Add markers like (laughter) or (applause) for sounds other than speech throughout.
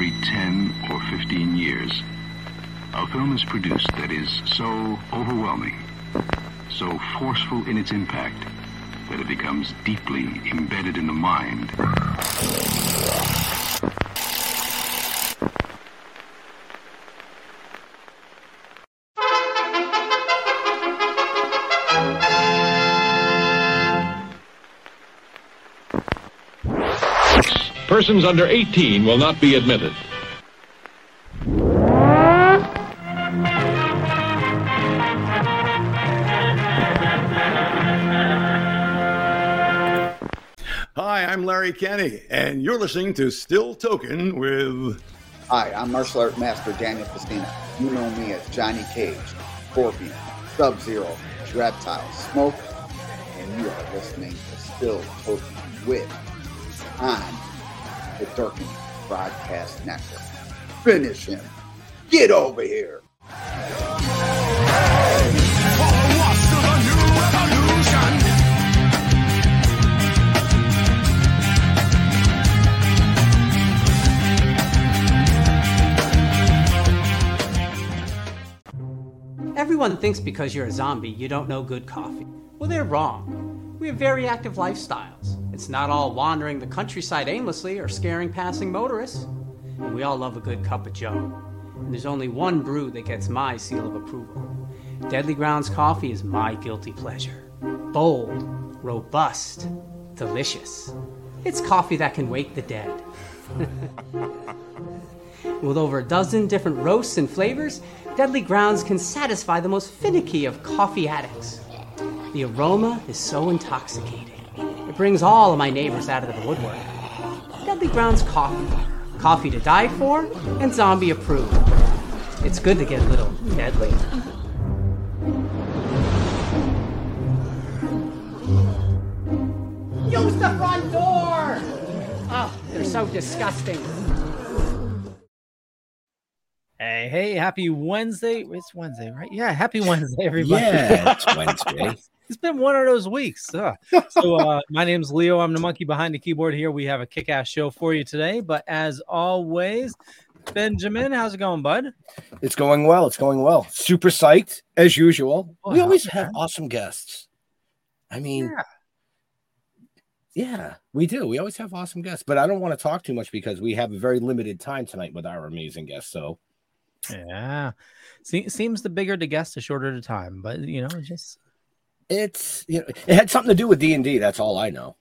every 10 or 15 years, a film is produced that is so overwhelming, so forceful in its impact, that it becomes deeply embedded in the mind. Persons under 18 will not be admitted. Hi, I'm Larry Kenney, and you're listening to Still Token with. Hi, I'm martial art master Daniel Castina. You know me as Johnny Cage, Scorpion, Sub Zero, Reptile, Smoke, and you are listening to Still Token with on the Durkin Broadcast Network. Finish him. Get over here. Everyone thinks because you're a zombie, you don't know good coffee. Well, they're wrong. We have very active lifestyles. It's not all wandering the countryside aimlessly or scaring passing motorists. And we all love a good cup of joe. And there's only one brew that gets my seal of approval. Deadly Grounds coffee is my guilty pleasure. Bold, robust, delicious. It's coffee that can wake the dead. (laughs) With over a dozen different roasts and flavors, Deadly Grounds can satisfy the most finicky of coffee addicts. The aroma is so intoxicating. It brings all of my neighbors out of the woodwork. Deadly Grounds coffee. Coffee to die for and zombie approved. It's good to get a little deadly. Use the front door! Oh, they're so disgusting. Hey, hey, happy Wednesday. It's Wednesday, right? Yeah, happy (laughs) Wednesday, everybody. Yeah, it's Wednesday. (laughs) it's been one of those weeks. Ugh. (laughs) So, uh, my name's Leo. I'm the monkey behind the keyboard here. We have a kick ass show for you today. But as always, Benjamin, how's it going, bud? It's going well. It's going well. Super psyched as usual. Oh, we always okay. have awesome guests. I mean, Yeah. yeah, we do. We always have awesome guests, but I don't want to talk too much because we have a very limited time tonight with our amazing guests. So, Yeah. Se- seems the bigger the guest, the shorter the time. But, you know, just. It's you know, it had something to do with D and D. That's all I know.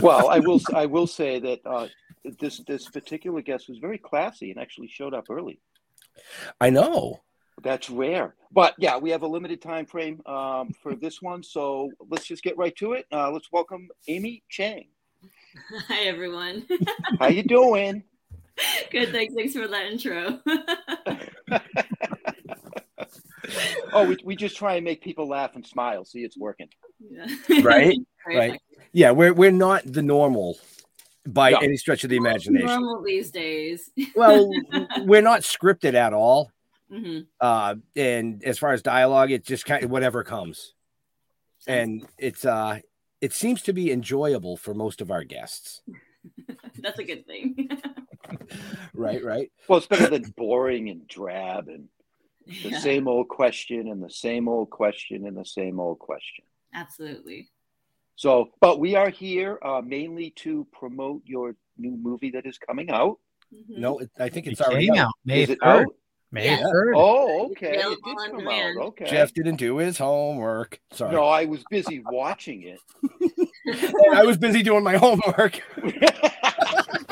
well, I will (laughs) I will say that uh, this this particular guest was very classy and actually showed up early. I know. That's rare, but yeah, we have a limited time frame um, for this one, so let's just get right to it. Uh, let's welcome Amy Chang. (laughs) Hi everyone. How you doing? (laughs) Good, thanks. Thanks for that intro. Oh, we, we just try and make people laugh and smile. See, it's working. Yeah. (laughs) Right? Right. Yeah, we're we're not the normal by No. any stretch of the imagination. Normal these days. (laughs) Well, we're not scripted at all. hmm uh and as far as dialogue it's just kind of whatever comes and it's uh it seems to be enjoyable for most of our guests (laughs) That's a good thing. right right Well, it's better than boring and drab and the Yeah, same old question and the same old question and the same old question. absolutely. So, but we are here uh, mainly to promote your new movie that is coming out. Mhm. no it, i think It it's already came out. out May is it 3rd. out? May Yeah. 3rd. Oh, okay. It did come demand. out. Okay. jeff didn't do his homework sorry No, I was busy watching it. (laughs) i was busy doing my homework (laughs)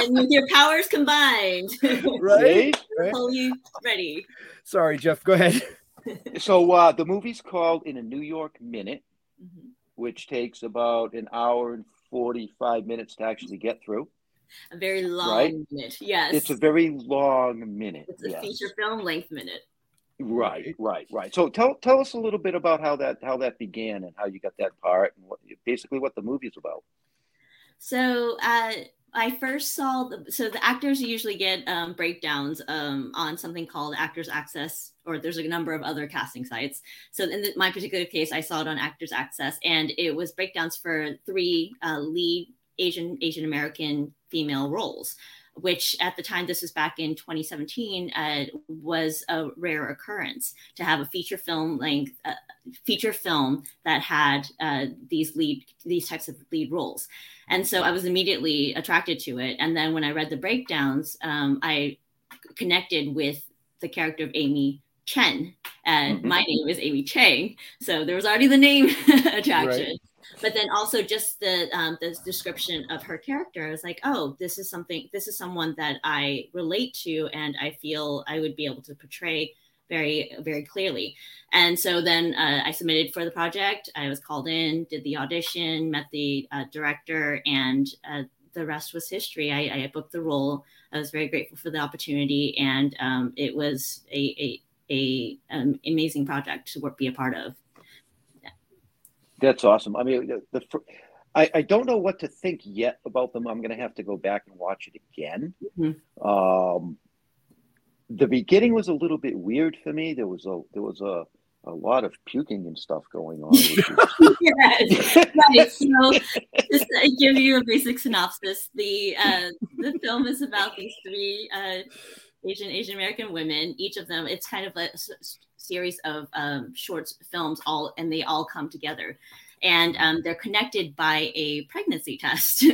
and with your powers combined, (laughs) right, right? pull you ready. sorry jeff go ahead (laughs) So uh, the movie's called In a New York Minute, Mhm. which takes about an hour and 45 minutes to actually get through. A very long Right. minute. Yes. It's a very long minute. It's a yes. feature film length minute. Right, right, right. So tell tell us a little bit about how that how that began and how you got that part and what basically what the movie's about. So uh, I first saw the so the actors usually get um, breakdowns um, on something called Actors Access, or there's a number of other casting sites. So in the, my particular case, I saw it on Actors Access, and it was breakdowns for three uh, lead Asian Asian American female roles. Which at the time, this was back in 2017, uh, was a rare occurrence to have a feature film length uh, feature film that had uh, these lead these types of lead roles. And so I was immediately attracted to it. And then when I read the breakdowns, um, I connected with the character of Amy Chen, and Mm-hmm. my name is Amy Chang. So there was already the name (laughs) attraction. Right. But then also just the um, the description of her character, I was like, oh, this is something. This is someone that I relate to, and I feel I would be able to portray very very clearly. And so then uh, I submitted for the project. I was called in, did the audition, met the uh, director, and uh, the rest was history. I, I booked the role. I was very grateful for the opportunity, and um, it was a a, a um, amazing project to work, be a part of. That's awesome. I mean, the, the fir- I, I don't know what to think yet about them. I'm going to have to go back and watch it again. Mhm. Um, the beginning was a little bit weird for me. There was a there was a a lot of puking and stuff going on. Which is, (laughs) yes, right. So, just to give you a basic synopsis, the uh, the film is about these three uh, Asian Asian American women. Each of them, it's kind of a s- series of um, short films, all and they all come together. And um, they're connected by a pregnancy (laughs) test,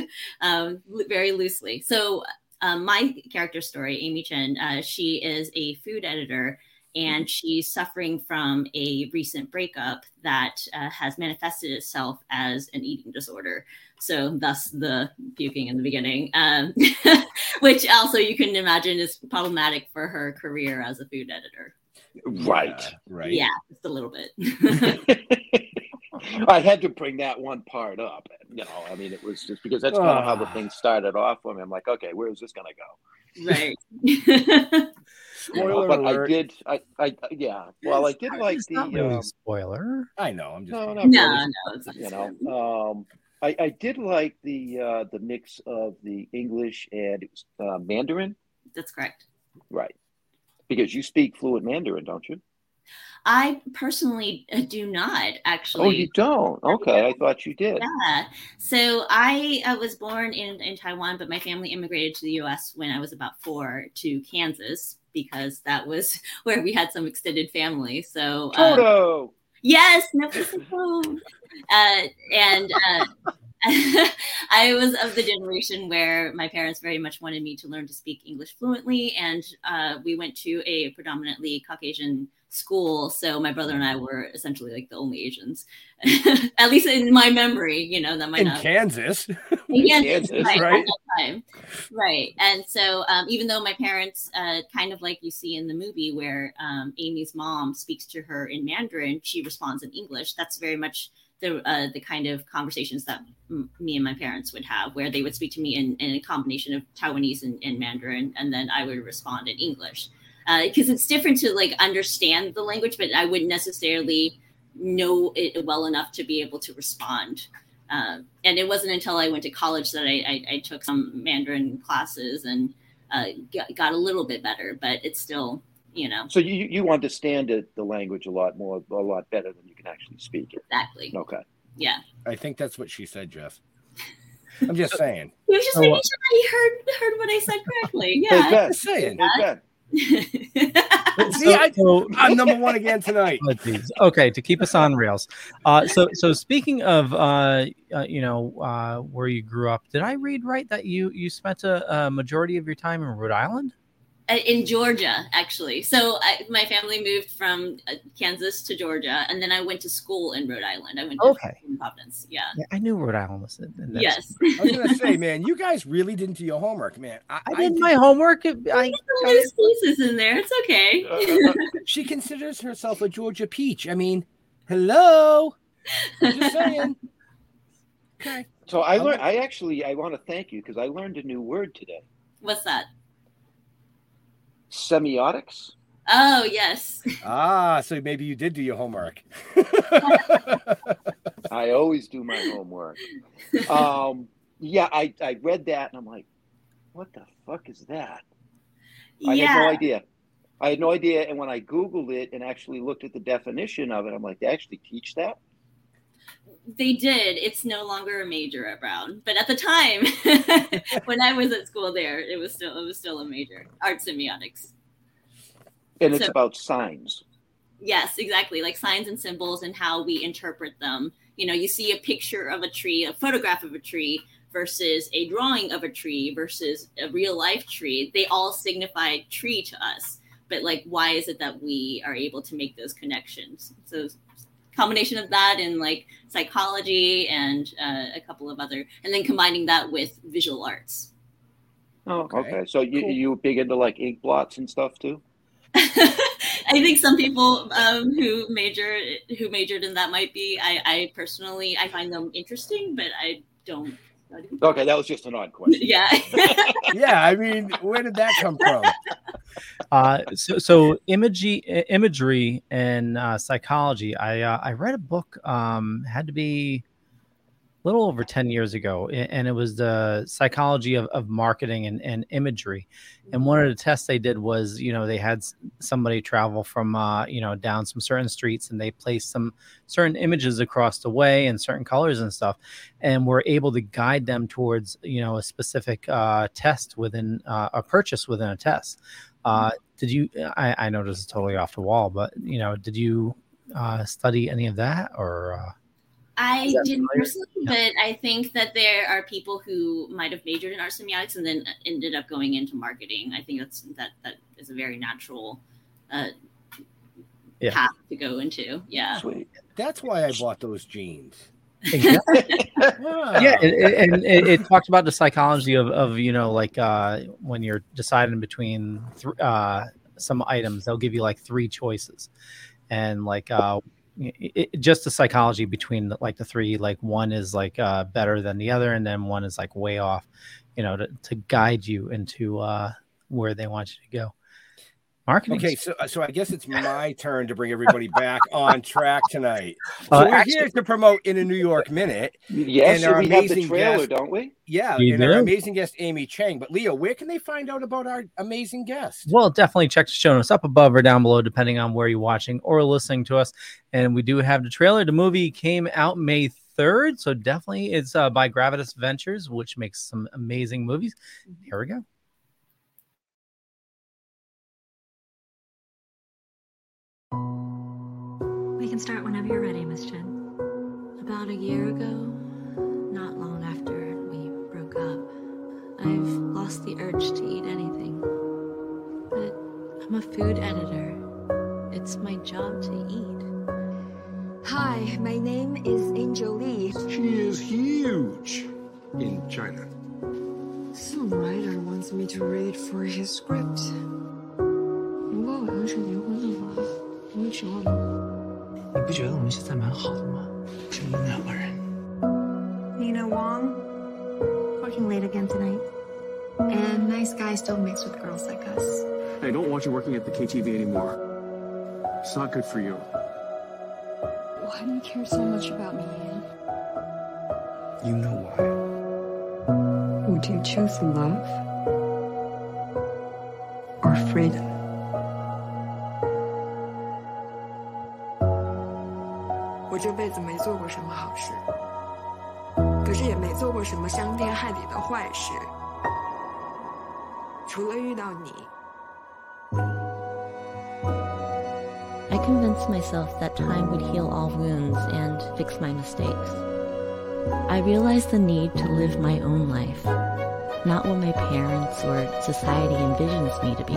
um, very loosely. So, um, my character story, Amy Chen, uh, she is a food editor and she's suffering from a recent breakup that uh, has manifested itself as an eating disorder. So, thus the puking in the beginning, um, (laughs) (laughs) which also you can imagine is problematic for her career as a food editor. right. Yeah, right. Yeah, just a little bit. (laughs) I had to bring that one part up. You know, I mean, it was just because that's kind of how the Ah. thing started off for me. I'm like, okay, where is this going to go? right. You (laughs) know, Spoiler but alert. I did. I, I, yeah. Well, I did like the. not really um, spoiler. I know. I'm just. no, kidding. not no, really. no, you know um i i did like the uh the mix of the english and it was uh, mandarin that's correct. right because you speak fluent mandarin don't you I personally uh, do not actually. oh you don't okay i thought you did Yeah. So I uh, was born in, in Taiwan, but my family immigrated to the US when I was about four to Kansas because that was (laughs) where we had some extended family. So, uh, Toto! Yes, place like home. Uh, and uh, (laughs) I was of the generation where my parents very much wanted me to learn to speak English fluently. And uh, we went to a predominantly Caucasian school. So my brother and I were essentially like the only Asians, (laughs) at least in my memory, you know, that might In not. Kansas. Yes, (laughs) Kansas, right, right? At time. Right. And so, um, even though my parents, uh, kind of like you see in the movie where um, Amy's mom speaks to her in Mandarin, she responds in English. That's very much the uh, the kind of conversations that m- me and my parents would have, where they would speak to me in, in a combination of Taiwanese and, and Mandarin, and then I would respond in English. Because it's different to like understand the language, but I wouldn't necessarily know it well enough to be able to respond. Um, and it wasn't until I went to college that I, I, I took some Mandarin classes and uh, got, got a little bit better, but it's still, you know, so you you understand it the language a lot more a lot better than you can actually speak it exactly. okay Yeah. I think that's what she said, Jeff. I'm just saying. (laughs) He was just So, making uh, sure he heard heard what I said correctly. hey Yeah. ben Just saying. hey ben See, I, So- I'm (laughs) number one again tonight. (laughs) Okay, to keep us on rails. Uh, so, so speaking of, uh, uh, you know, uh, where you grew up, did I read right that you you spent a, a majority of your time in Rhode Island? Uh, in Georgia, actually. So I, my family moved from uh, Kansas to Georgia, and then I went to school in Rhode Island. I went to Okay. in Providence. Yeah. Yeah, I knew Rhode Island was in in this. Yes. I was gonna say, man, you guys really didn't do your homework, man. I, I did my homework. It- I, There's pieces in there. It's okay. Uh, (laughs) She considers herself a Georgia peach. I mean, hello. I'm just saying. (laughs) Okay. so i learned i actually i want to thank you because i learned a new word today What's that? Semiotics Oh yes. Ah, so maybe you did do your homework. (laughs) I always do my homework. Um, yeah, I, I read that and I'm like, what the fuck is that? I yeah. had no idea. I had no idea. And when I Googled it and actually looked at the definition of it, I'm like, they actually teach that? They did. It's no longer a major at Brown, but at the time (laughs) when I was at school there, it was still it was still a major art semiotics. And it's So- about signs. Yes, exactly. Like signs and symbols and how we interpret them. You know, you see a picture of a tree, a photograph of a tree versus a drawing of a tree versus a real life tree. They all signify tree to us. But like why is it that we are able to make those connections? So combination of that and like psychology and uh, a couple of other and then combining that with visual arts. Oh, okay. So you you big into like ink blots and stuff too? (laughs) I think some people um, who major who majored in that might be. I, I personally I find them interesting, but I don't. Study. Okay, that was just an odd question. Yeah. (laughs) yeah, I mean, where did that come from? (laughs) Uh, so, so imagery, imagery and uh, psychology. I uh, I read a book. Um, had to be a little over ten years ago, and it was the psychology of, of marketing and, and imagery. And one of the tests they did was, you know, they had somebody travel from, uh, you know, down some certain streets, and they placed some certain images across the way and certain colors and stuff, and were able to guide them towards, you know, a specific uh, test within uh, a purchase within a test. Uh, did you? I, I know this is totally off the wall, but you know, did you uh, study any of that or? Uh, I didn't familiar? personally, but I think that there are people who might have majored in art semiotics and then ended up going into marketing. I think that's that that is a very natural uh, Yeah. path to go into. Yeah. Sweet. That's why I bought those jeans. Exactly. (laughs) Wow. yeah, and, and- and it, it talked about the psychology of, of you know, like uh, when you're deciding between th- uh, some items, they'll give you like three choices, and like uh, it, it- just the psychology between the, like the three, like one is like uh, better than the other, and then one is like way off, you know, to, to guide you into uh, where they want you to go. Marketing. Okay, so so I guess it's my turn to bring everybody back on track tonight. So Uh, we're actually- here to promote in a New York minute. Yes, and our we have the amazing trailer, guest- don't we? Yeah, You and our amazing guest Amy Chang. But Leo, where can they find out about our amazing guest? Well, definitely check the show notes up above or down below, depending on where you're watching or listening to us. And we do have the trailer. The movie came out May 3rd. So definitely it's uh, by Gravitas Ventures, which makes some amazing movies. Here we go. We can start whenever you're ready, Miss Chen. About a year ago, not long after we broke up, I've lost the urge to eat anything. But I'm a food editor. It's my job to eat. Hi, my name is Angel Lee. She is huge in China. Some writer wants me to read for his script. 如果我要是离婚 的话，我会娶我老公。你不觉得我们现在蛮好的吗？就我们两个人。 Nina Wong, working late again tonight. And nice guys don't mix with girls like us. I don't want you working at the KTV anymore. It's not good for you. Why do you care so much about me, Ian? You know why. Would you choose love or freedom? 这辈子没做过什么好事，可是也没做过什么伤天害理的坏事，除了遇到你。 I convinced myself that time would heal all wounds and fix my mistakes. I realized the need to live my own life, not what my parents or society envisions me to be.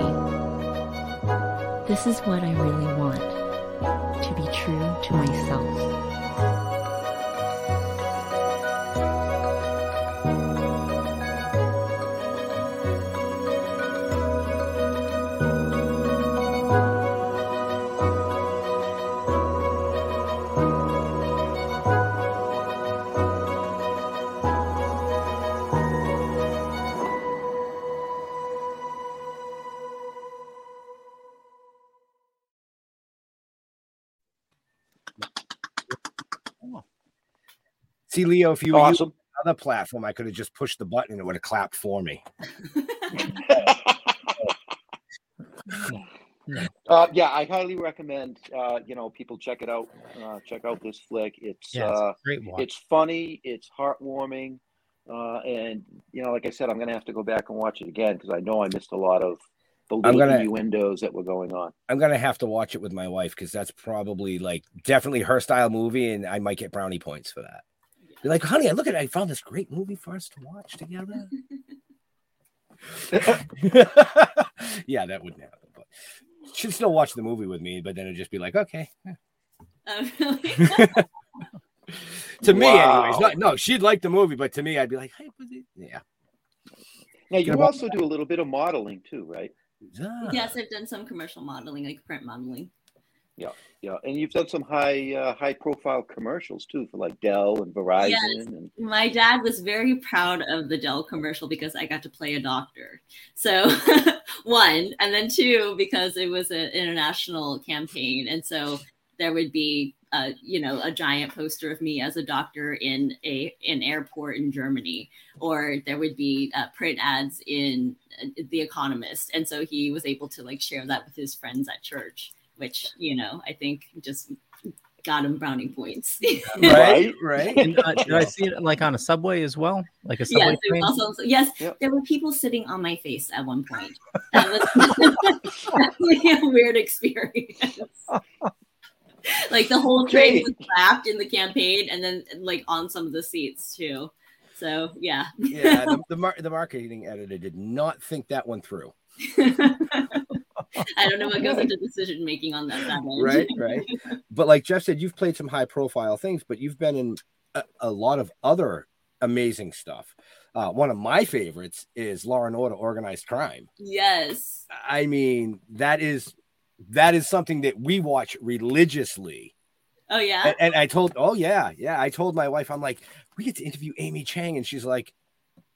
This is what I really want to be true to myself. See, Leo, if you were Awesome. using another platform, I could have just pushed the button and it would have clapped for me. (laughs) Uh, yeah, I highly recommend. Uh, you know, people check it out. Uh, check out this flick. It's Yeah, it's uh, great watch. It's funny. It's heartwarming. Uh, and you know, like I said, I'm gonna have to go back and watch it again because I know I missed a lot of the little gonna- innuendos that were going on. I'm gonna have to watch it with my wife because that's probably like definitely her style movie, and I might get brownie points for that. Be like, honey, I look at it, I found this great movie for us to watch together. (laughs) yeah, that wouldn't happen, but she'd still watch the movie with me, but then it'd just be like, okay. Oh, really? (laughs) To me, anyways. Not, no, she'd like the movie, but to me, I'd be like, hey, was it- yeah. Now you What also do a little bit of modeling too, right? yes, I've done some commercial modeling, like print modeling. Yeah, yeah, and you've done some high uh, high profile commercials too for like Dell and Verizon. Yes. And My dad was very proud of the Dell commercial because I got to play a doctor. So, (laughs) one, and then two, because it was an international campaign. And so there would be, uh, you know, a giant poster of me as a doctor in a an airport in Germany, or there would be uh, print ads in uh, The Economist. And so he was able to like share that with his friends at church, which, you know, I think just got him brownie points. (laughs) (laughs) Right, right. And, uh, did I see it like on a subway as well? Like a subway Yes, it train? also, yes, there were people sitting on my face at one point. That was (laughs) definitely a weird experience. like the whole train was wrapped in the campaign, and then like on some of the seats too. So yeah, Yeah, the, the, mar- the marketing editor did not think that one through. (laughs) I don't know what goes into decision making on that. end. right right but like jeff said you've played some high profile things but you've been in a, a lot of other amazing stuff uh, one of my favorites is law and order organized crime yes. i mean that is that is something that we watch religiously Oh yeah. and, and i told oh yeah yeah i told my wife i'm like we get to interview amy chang and she's like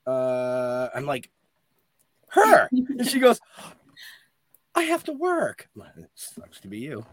uh i'm like her and she goes i have to work I'm "It sucks to be you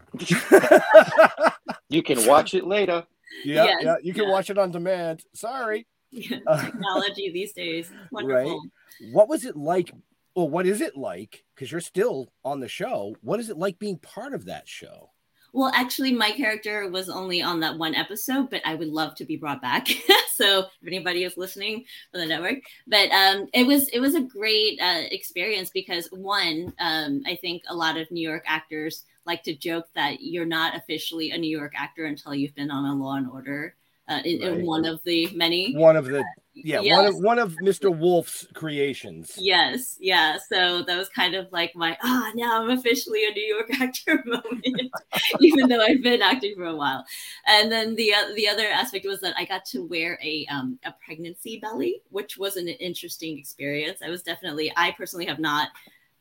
you can watch it later. Yeah, Yes, yeah, you can yeah. watch it on demand. Sorry. (laughs) Uh, Technology these days, (laughs) wonderful. Right. What was it like? Well, what is it like? Because you're still on the show. What is it like being part of that show? Well, actually, my character was only on that one episode, but I would love to be brought back. (laughs) so, if anybody is listening for the network, but um, it was it was a great uh, experience because one, um, I think a lot of New York actors like to joke that you're not officially a New York actor until you've been on a Law and Order uh, in, in one of the many. One of the yeah, one of one of Mr. Wolf's creations. Yes, yeah. So that was kind of like my ah, now I'm officially a New York (laughs) actor moment, (laughs) even though I've been acting for a while. And then the uh, the other aspect was that I got to wear a um, a pregnancy belly, which was an interesting experience. I was definitely I personally have not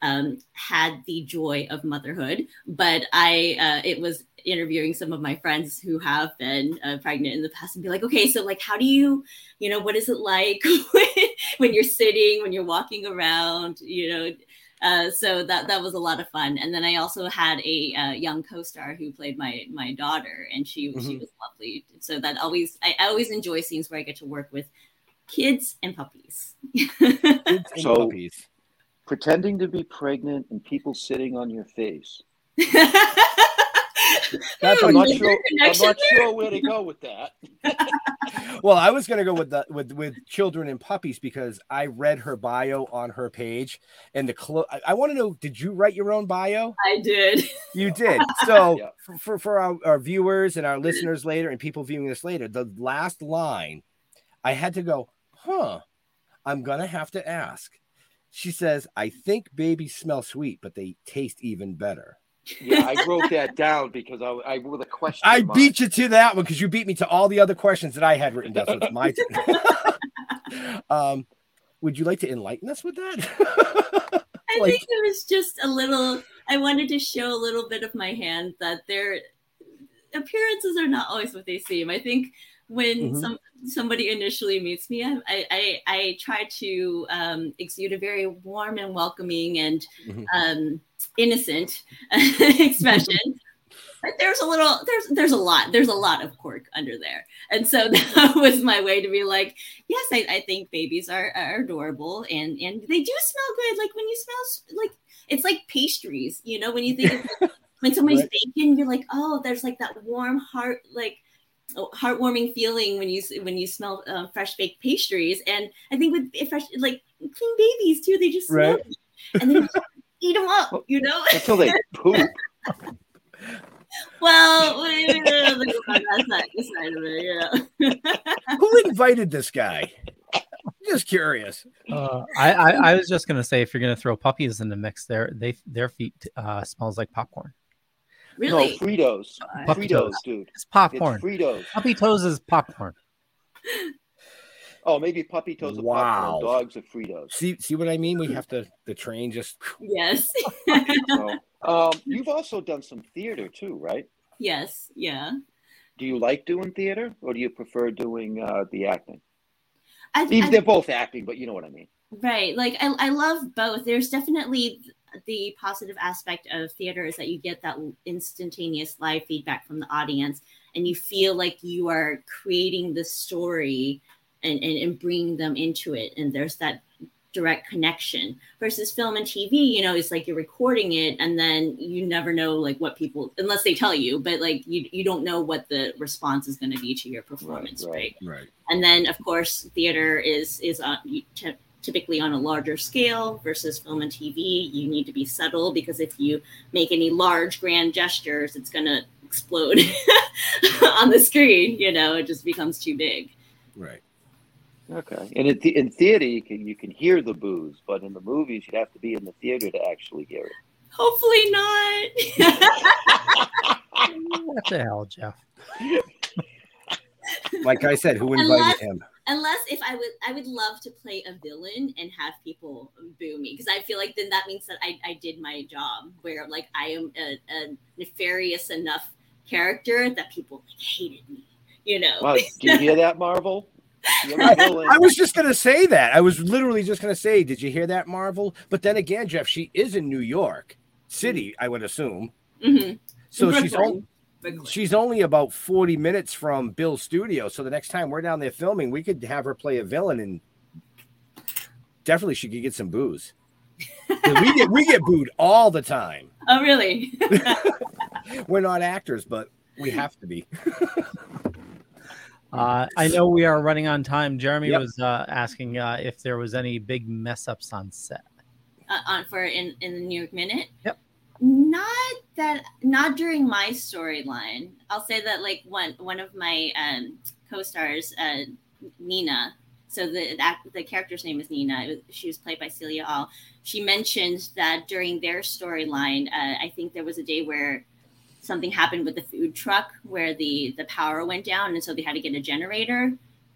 um, had the joy of motherhood, but I uh, it was interviewing some of my friends who have been uh, pregnant in the past and be like, okay, so like, how do you, you know, what is it like (laughs) when you're sitting, when you're walking around, you know? Uh, so that that was a lot of fun, and then I also had a uh, young co-star who played my my daughter, and she she Mhm. was lovely. So that always I, I always enjoy scenes where I get to work with kids and puppies. (laughs) So pretending to be pregnant and people sitting on your face. (laughs) That's I'm not sure. I'm not sure where to go with that. (laughs) Well, I was gonna go with the with with children and puppies because I read her bio on her page, and the clo- I, I want to know, did you write your own bio? I did. You did. So (laughs) for, for, for our, our viewers and our listeners later and people viewing this later, the last line, I had to go, huh, I'm going to have to ask. She says, I think babies smell sweet, but they taste even better. Yeah, I wrote that down because I, I with a question. I beat you to that one because you beat me to all the other questions that I had written down. So it's my turn. (laughs) um, would you like to enlighten us with that? (laughs) I Like- think it was just a little. I wanted to show a little bit of my hand that their appearances are not always what they seem. I think when Mhm. some somebody initially meets me, I I, I, try to um, exude a very warm and welcoming and Mhm. um, innocent (laughs) expression. (laughs) but there's a little there's there's a lot there's a lot of cork under there and so (laughs) that was my way to be like yes i, I think babies are, are adorable and and they do smell good like when you smell like it's like pastries you know when you think of when somebody's right. baking you're like oh there's like that warm heart like heartwarming feeling when you when you smell uh, fresh baked pastries and i think with fresh like clean babies too they just smell right. and then (laughs) eat them up you know until they poop (laughs) (laughs) well, that's not the side of it, yeah. Who invited this guy? just curious. Uh, I, I, I was just gonna say if you're gonna throw puppies in the mix, their they their feet uh, smells like popcorn. Really? No, Fritos. Puppy Fritos, toes. dude. It's popcorn. It's Fritos. Puppy toes is popcorn. (laughs) Oh, maybe puppy toes are Wow. popcorn. Dogs are Fritos. See, see what I mean? We have to the train just (laughs) yes So, (laughs) um, you've also done some theater too, right? yes yeah Do you like doing theater, or do you prefer doing uh, the acting? I, These- I- They're both acting, but you know what I mean. Right. Like I, I love both. There's definitely the positive aspect of theater is that you get that instantaneous live feedback from the audience and you feel like you are creating the story and, and, and bringing them into it. And there's that direct connection versus film and TV, you know, it's like you're recording it and then you never know like what people, unless they tell you, but like you, you don't know what the response is going to be to your performance. right right. and then of course theater is is uh, on ty- typically on a larger scale versus film and tv you need to be subtle because if you make any large grand gestures it's going to explode (laughs) on the screen you know it just becomes too big Right. Okay. And in, the, in theater, you can you can hear the booze, but in the movies, you'd have to be in the theater to actually hear it. hopefully not (laughs) What the hell, Jeff? Like I said, who invited Unless- him? Unless if i would i would love to play a villain and have people boo me because i feel like then that means that I, I did my job where like i am a, a nefarious enough character that people like hated me you know Wow, (laughs) do you hear that, Marvel? (laughs) You're a I, villain. I was just gonna say that. I was literally just gonna say, did you hear that, Marvel? But then again, Jeff, she is in New York City, I would assume. Mhm. So she's Brooklyn. Only she's only about 40 minutes from Bill's studio. So the next time we're down there filming, we could have her play a villain and definitely she could get some booze. 'Cause (laughs) we get we get booed all the time. oh really (laughs) (laughs) We're not actors, but we have to be. Uh, I know we are running on time. Jeremy Yep. was uh, asking uh, if there was any big mess ups on set. uh, on for in in the New York Minute. Yep. Not that not during my storyline. I'll say that like one one of my um, co-stars, uh, Nina. So the that, the character's name is Nina. Was, she was played by Celia Au. She mentioned that during their storyline, uh, I think there was a day where something happened with the food truck where the the power went down, and so they had to get a generator.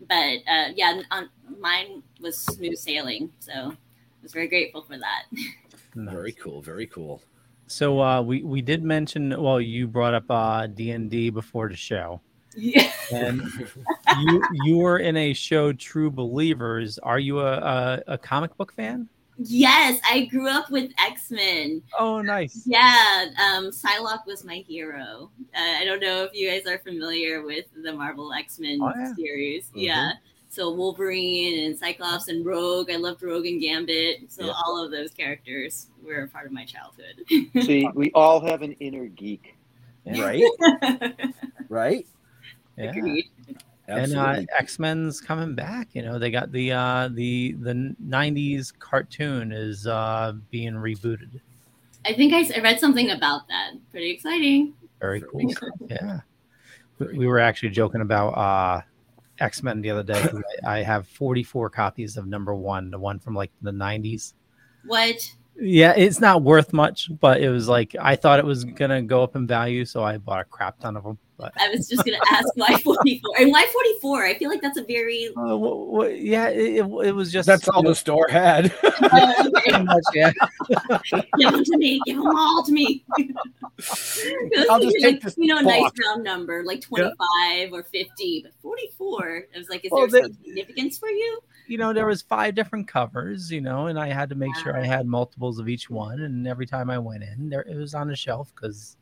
But uh, yeah, on, mine was smooth sailing. So I was very grateful for that. (laughs) Very cool. Very cool. So uh, we we did mention. Well, you brought up uh, D and D before the show, Yeah. and (laughs) you you were in a show, True Believers. Are you a a, a comic book fan? Yes, I grew up with X Men. Oh, nice. Yeah, um, Psylocke was my hero. Uh, I don't know if you guys are familiar with the Marvel X Men Oh, yeah. series. Mhm. Yeah. So Wolverine and Cyclops and Rogue. I loved Rogue and Gambit. So Yeah. all of those characters were a part of my childhood. (laughs) See, we all have an inner geek. Right? (laughs) right? Yeah. Agreed. And uh, X Men's coming back. You know, they got the uh, the the '90s cartoon is uh, being rebooted. I think I read something about that. Pretty exciting. Very cool. Yeah. (laughs) We, we were actually joking about uh, X Men the other day. I, I have 44 copies of number one, the one from like the 90s. What? Yeah, it's not worth much, but it was like I thought it was gonna go up in value, so I bought a crap ton of them. But I was just gonna ask (laughs) why 44 and why 44. I feel like that's a very uh, wh- wh- yeah, it, it, it was just That's all the store had. (laughs) (laughs) pretty much, yeah. give them to me. Give them all to me. I'll just like, take this you know, a nice round number like 25 or 50, but 44. I was like, is Well, there the- significance for you? You know there was five different covers you know and i had to make sure i had multiples of each one and every time i went in there it was on a shelf because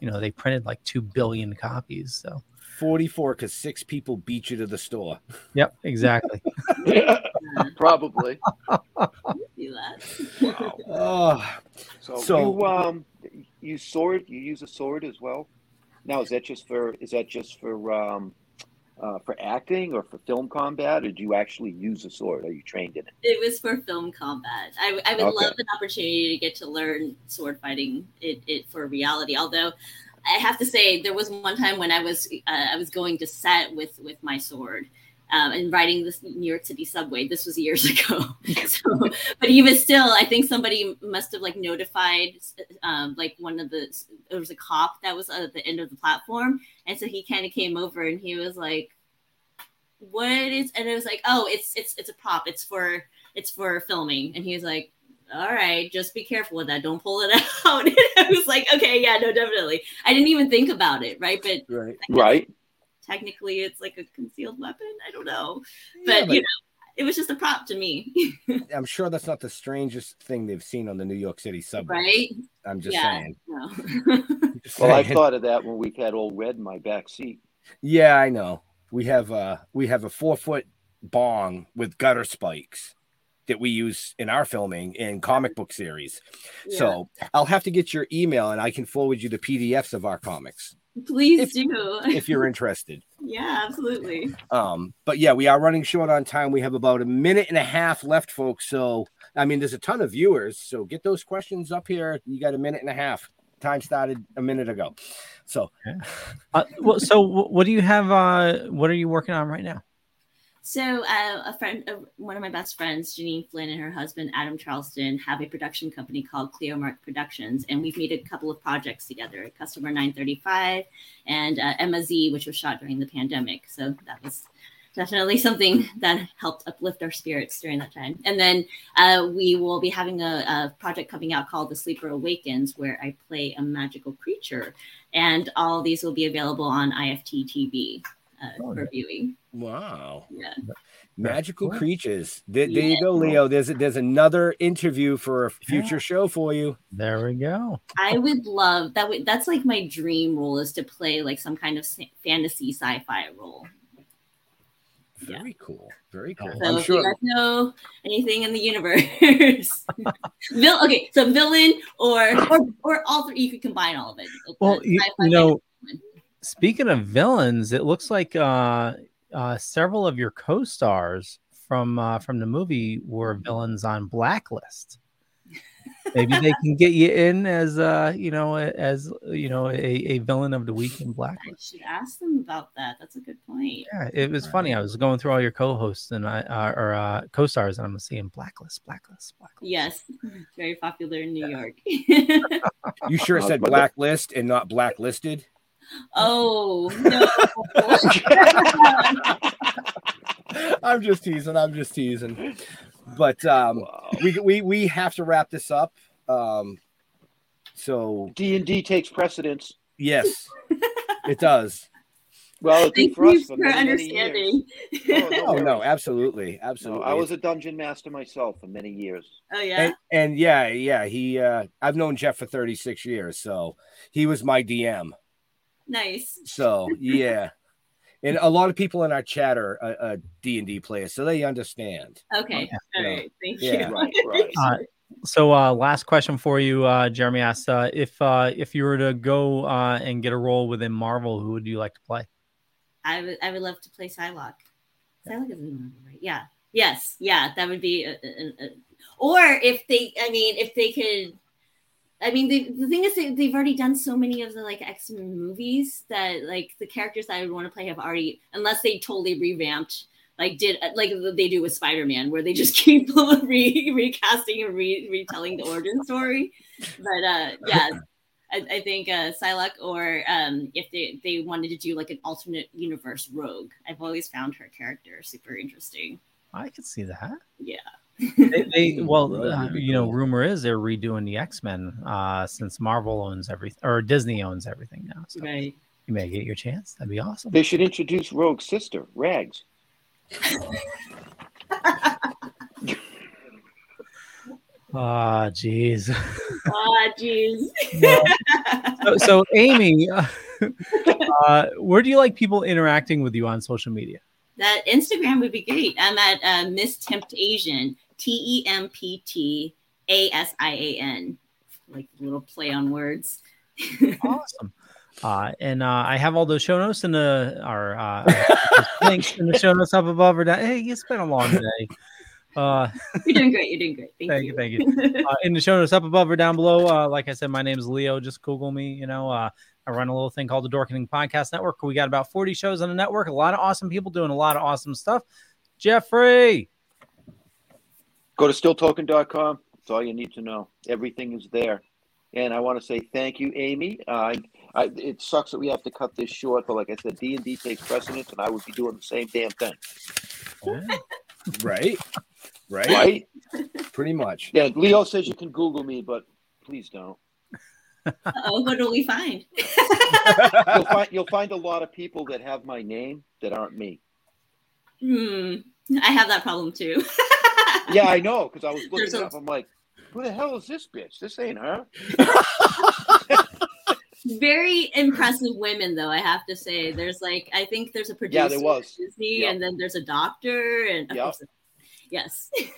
you know they printed like two billion copies. So 44 because six people beat you to the store. Yep, exactly. (laughs) Probably. Do that. Oh, So, So- you um you sword you use a sword as well. Now is that just for is that just for um uh, for acting or for film combat or do you actually use a sword? Are you trained in it? It was for film combat. I, I would Okay. love an opportunity to get to learn sword fighting it, it for reality. Although I have to say, there was one time when I was uh, I was going to set with with my sword. Um, and riding this New York City subway. This was years (laughs) ago. so, but even still, I think somebody must have like notified, um, like one of the there was a cop that was at the end of the platform, and so he kind of came over and he was like, what is and it was like oh it's it's it's a prop it's for it's for filming and he was like all right just be careful with that don't pull it (laughs) out i was like okay yeah no definitely i didn't even think about it right but right Right. Technically it's like a concealed weapon i don't know Yeah, but, but- you know it was just a prop to me (laughs) I'm sure that's not the strangest thing they've seen on the New York City subway. right I'm just yeah saying. no (laughs) Just Well, I thought of that when we had old red in my back seat. Yeah, I know. We have a we have a four foot bong with gutter spikes that we use in our filming in comic book series. So I'll have to get your email and I can forward you the PDFs of our comics please do if you're interested. (laughs) yeah absolutely Um, but yeah, we are running short on time. We have about a minute and a half left, folks. So I mean, there's a ton of viewers. So get those questions up here. You got a minute and a half. Time started a minute ago. So Uh, well, so what do you have? Uh, what are you working on right now? So, uh, a friend, uh, one of my best friends, Janine Flynn, and her husband Adam Charleston have a production company called Cleomark Productions, and we've made a couple of projects together: Customer 935 and uh, Emma Z, which was shot during the pandemic. So that was definitely (laughs) something that helped uplift our spirits during that time. And then uh, we will be having a, a project coming out called The Sleeper Awakens, where I play a magical creature, and all these will be available on IFT TV uh, for viewing. Wow. Yeah. Magical cool. creatures. There, there you go, Leo. There's a, there's another interview for a future show for you. There we go. I would love that. Would that's like my dream role is to play like some kind of fantasy sci-fi role. Very cool. Very cool. So I'm if you sure. guys know anything in the universe, (laughs) Vil- okay, so villain or or or all three, you could combine all of it. It's Well, you, you know, speaking of villains, it looks like uh, uh, several of your co-stars from uh, from the movie were villains on Blacklist. Maybe they (laughs) can get you in as uh, you know, as you know, a, a villain of the week in Blacklist. I Blacklist. should ask them about that. That's a good point. Yeah, it was funny. I was going through all your co-hosts and I uh, or uh, co-stars, and I'm seeing Blacklist, Blacklist, Blacklist. Yes, (laughs) very popular in New York. (laughs) You sure Uh, said blacklist and not blacklisted? Oh no. (laughs) I'm just teasing. I'm just teasing. But um, we we we have to wrap this up. Um, so D and D takes precedence. yes, it does. Well, it did Thank for us you for for many, many years. understanding. Oh, Oh no, worries. absolutely, No, absolutely. I was a dungeon master myself for many years. Oh yeah. and, and yeah, yeah. He, uh, I've known Jeff for 36 years, so he was my DM. Nice. So yeah, and a lot of people in our chat are uh, uh, D and D players, so they understand. Okay. All Yeah. right. Thank Yeah. you. Right, right. Uh, so, uh, last question for you, uh, Jeremy asked uh, if uh, if you were to go uh, and get a role within Marvel, who would you like to play? I would I would love to play Psylocke. Psylocke is in Marvel, right? Yeah. Yes. Yeah. That would be. A, a, a, or if they, I mean, if they could. I mean, the, the thing is, they, they've already done so many of the like X Men movies that like the characters that I would want to play have already, unless they totally revamped, like did like they do with Spider Man, where they just (laughs) keep (laughs) re, recasting and re, retelling the origin story. But uh, yeah, I, I think uh, Psylocke, or um, if they, they wanted to do like an alternate universe Rogue, I've always found her character super interesting. I could see that. Yeah. They, they (laughs) well, uh, you know, rumor is they're redoing the X Men uh, since Marvel owns everything or Disney owns everything now. So Right. you may get your chance. That'd be awesome. They should introduce Rogue's sister, Rags. (laughs) Ah, jeez. Ah, jeez. so, so, (laughs) Amy, uh, where do you like people interacting with you on social media? That Instagram would be great. I'm at uh, Miss Tempt Asian, T E M P T A S I A N, like a little play on words. (laughs) awesome. Uh, and uh, I have all those show notes in the our uh, (laughs) links in the show notes up above or down. Hey, it's been a long day. Uh, You're doing great. You're doing great. Thank, thank you. you. Thank you. (laughs) Uh, in the show notes up above or down below. Uh, like I said, my name is Leo. Just Google me. You know, uh, I run a little thing called the Dorkening Podcast Network. We got about 40 shows on the network. A lot of awesome people doing a lot of awesome stuff. Jeffrey. Go to stilltoken.com. That's all you need to know. Everything is there. And I want to say thank you, Amy. Uh, I, it sucks that we have to cut this short, but like I said, D and D takes precedence, and I would be doing the same damn thing. right, right, right. Pretty much. Yeah. Leo says you can Google me, but please don't. Oh, what do we find? you'll find you'll find a lot of people that have my name that aren't me. Hmm. I have that problem too. (laughs) yeah, I know because I was looking There's it a- up. I'm like, who the hell is this bitch? This ain't her. (laughs) Very impressive women, though. I have to say, there's like I think there's a producer Yeah, there was. Disney, Yep. and then there's a doctor, and of Yep. course, yes. (laughs)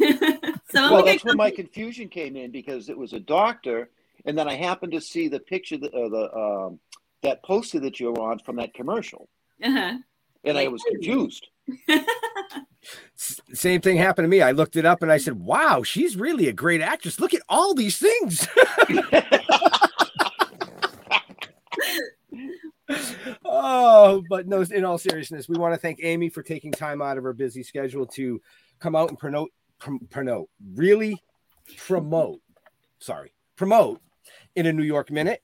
so well, that's where my confusion came in because it was a doctor, and then I happened to see the picture that uh, the um, that poster that you were on from that commercial, uh-huh. and I was confused. (laughs) Same thing happened to me. I looked it up and I said, "Wow, she's really a great actress. Look at all these things." (laughs) oh, but no, in all seriousness, we want to thank Amy for taking time out of her busy schedule to come out and promote, prom- promote, really promote, sorry, promote in a New York Minute.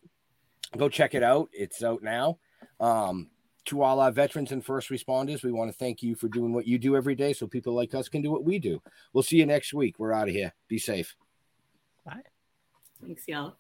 Go check it out. It's out now. Um, to all our veterans and first responders, we want to thank you for doing what you do every day so people like us can do what we do. We'll see you next week. We're out of here. Be safe. Bye. Thanks, y'all.